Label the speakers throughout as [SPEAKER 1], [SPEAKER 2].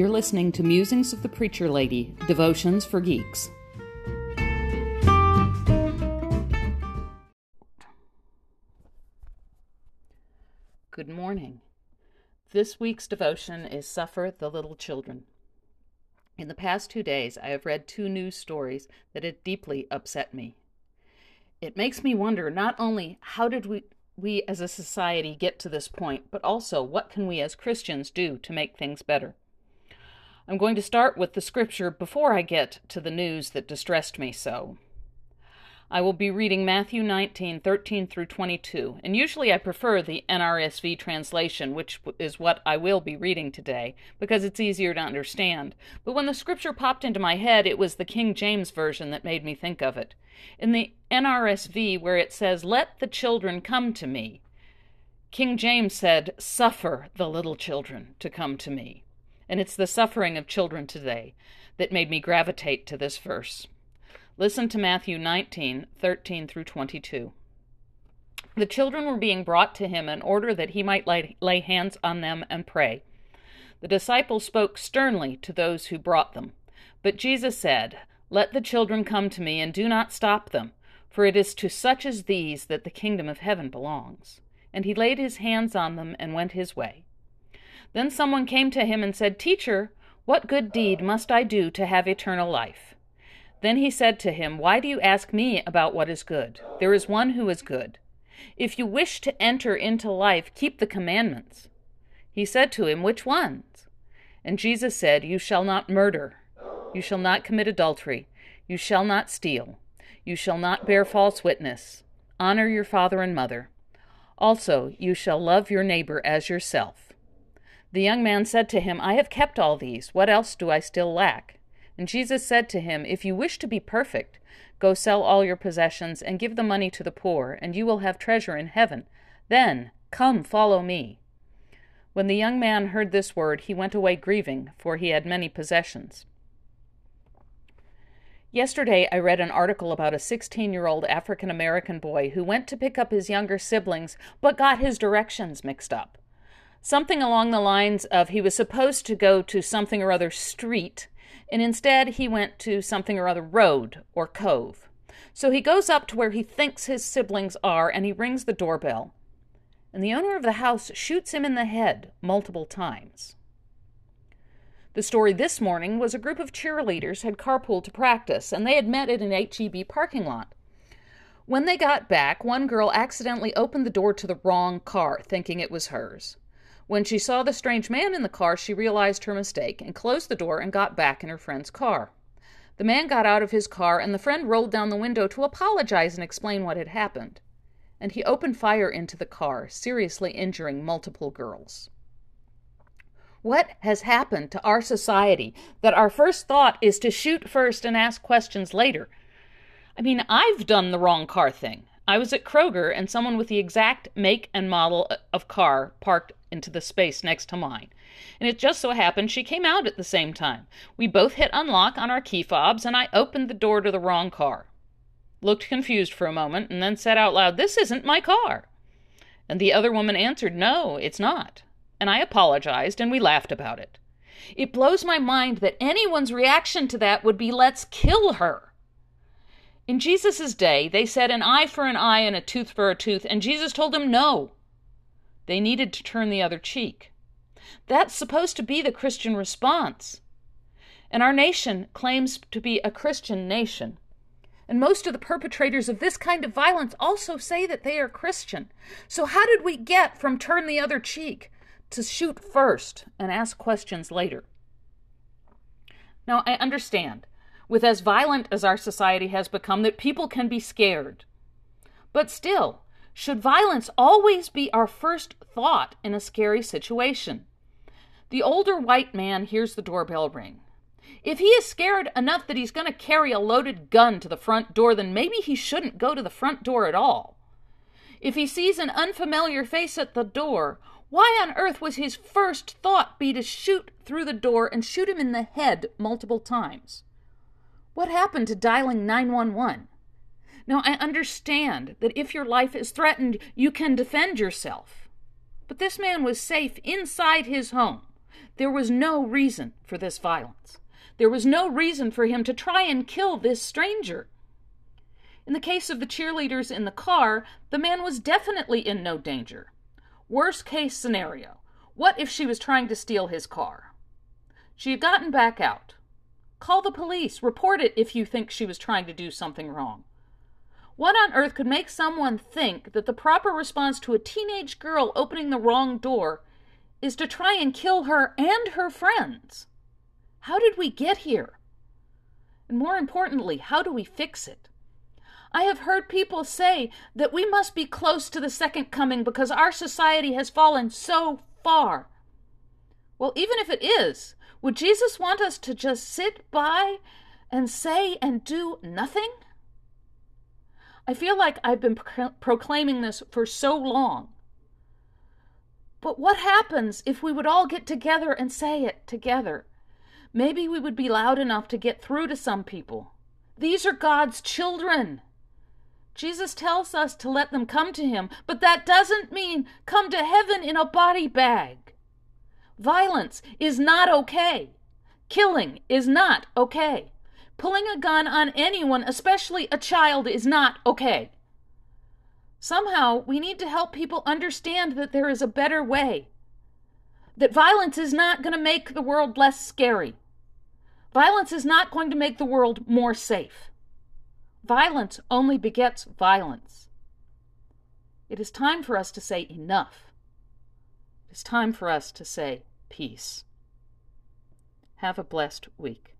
[SPEAKER 1] You're listening to Musings of the Preacher Lady Devotions for Geeks. Good morning. This week's devotion is Suffer the Little Children. In the past two days, I have read two news stories that have deeply upset me. It makes me wonder not only how did we, we as a society get to this point, but also what can we as Christians do to make things better? I'm going to start with the scripture before I get to the news that distressed me so. I will be reading Matthew 19, 13 through 22, and usually I prefer the NRSV translation, which is what I will be reading today, because it's easier to understand. But when the scripture popped into my head, it was the King James Version that made me think of it. In the NRSV, where it says, Let the children come to me, King James said, Suffer the little children to come to me and it's the suffering of children today that made me gravitate to this verse. Listen to Matthew 19, 13 through 22. The children were being brought to him in order that he might lay, lay hands on them and pray. The disciples spoke sternly to those who brought them. But Jesus said, Let the children come to me, and do not stop them, for it is to such as these that the kingdom of heaven belongs. And he laid his hands on them and went his way. Then someone came to him and said, Teacher, what good deed must I do to have eternal life? Then he said to him, Why do you ask me about what is good? There is one who is good. If you wish to enter into life, keep the commandments. He said to him, Which ones? And Jesus said, You shall not murder. You shall not commit adultery. You shall not steal. You shall not bear false witness. Honor your father and mother. Also, you shall love your neighbor as yourself. The young man said to him, I have kept all these. What else do I still lack? And Jesus said to him, If you wish to be perfect, go sell all your possessions and give the money to the poor, and you will have treasure in heaven. Then come, follow me. When the young man heard this word, he went away grieving, for he had many possessions. Yesterday, I read an article about a 16 year old African American boy who went to pick up his younger siblings but got his directions mixed up something along the lines of he was supposed to go to something or other street, and instead he went to something or other road or cove. So he goes up to where he thinks his siblings are and he rings the doorbell. And the owner of the house shoots him in the head multiple times. The story this morning was a group of cheerleaders had carpooled to practice and they had met at an HEB parking lot. When they got back, one girl accidentally opened the door to the wrong car, thinking it was hers. When she saw the strange man in the car, she realized her mistake and closed the door and got back in her friend's car. The man got out of his car, and the friend rolled down the window to apologize and explain what had happened. And he opened fire into the car, seriously injuring multiple girls. What has happened to our society that our first thought is to shoot first and ask questions later? I mean, I've done the wrong car thing. I was at Kroger and someone with the exact make and model of car parked into the space next to mine. And it just so happened she came out at the same time. We both hit unlock on our key fobs and I opened the door to the wrong car. Looked confused for a moment and then said out loud, This isn't my car. And the other woman answered, No, it's not. And I apologized and we laughed about it. It blows my mind that anyone's reaction to that would be, Let's kill her. In Jesus' day, they said an eye for an eye and a tooth for a tooth, and Jesus told them no. They needed to turn the other cheek. That's supposed to be the Christian response. And our nation claims to be a Christian nation. And most of the perpetrators of this kind of violence also say that they are Christian. So, how did we get from turn the other cheek to shoot first and ask questions later? Now, I understand with as violent as our society has become, that people can be scared. But still, should violence always be our first thought in a scary situation? The older white man hears the doorbell ring. If he is scared enough that he's going to carry a loaded gun to the front door, then maybe he shouldn't go to the front door at all. If he sees an unfamiliar face at the door, why on earth was his first thought be to shoot through the door and shoot him in the head multiple times? What happened to dialing 911? Now, I understand that if your life is threatened, you can defend yourself. But this man was safe inside his home There was no reason for this violence. There was no reason for him to try and kill this stranger. In the case of the cheerleaders in the car, the man was definitely in no danger. Worst case scenario what if she was trying to steal his car? She had gotten back out. Call the police. Report it if you think she was trying to do something wrong. What on earth could make someone think that the proper response to a teenage girl opening the wrong door is to try and kill her and her friends? How did we get here? And more importantly, how do we fix it? I have heard people say that we must be close to the second coming because our society has fallen so far. Well, even if it is, would Jesus want us to just sit by and say and do nothing? I feel like I've been pro- proclaiming this for so long. But what happens if we would all get together and say it together? Maybe we would be loud enough to get through to some people. These are God's children. Jesus tells us to let them come to him, but that doesn't mean come to heaven in a body bag. Violence is not okay. Killing is not okay. Pulling a gun on anyone, especially a child, is not okay. Somehow, we need to help people understand that there is a better way. That violence is not going to make the world less scary. Violence is not going to make the world more safe. Violence only begets violence. It is time for us to say enough. It is time for us to say peace. Have a blessed week.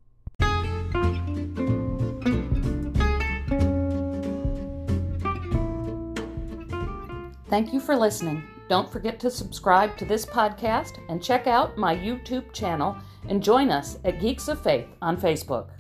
[SPEAKER 1] Thank you for listening. Don't forget to subscribe to this podcast and check out my YouTube channel and join us at Geeks of Faith on Facebook.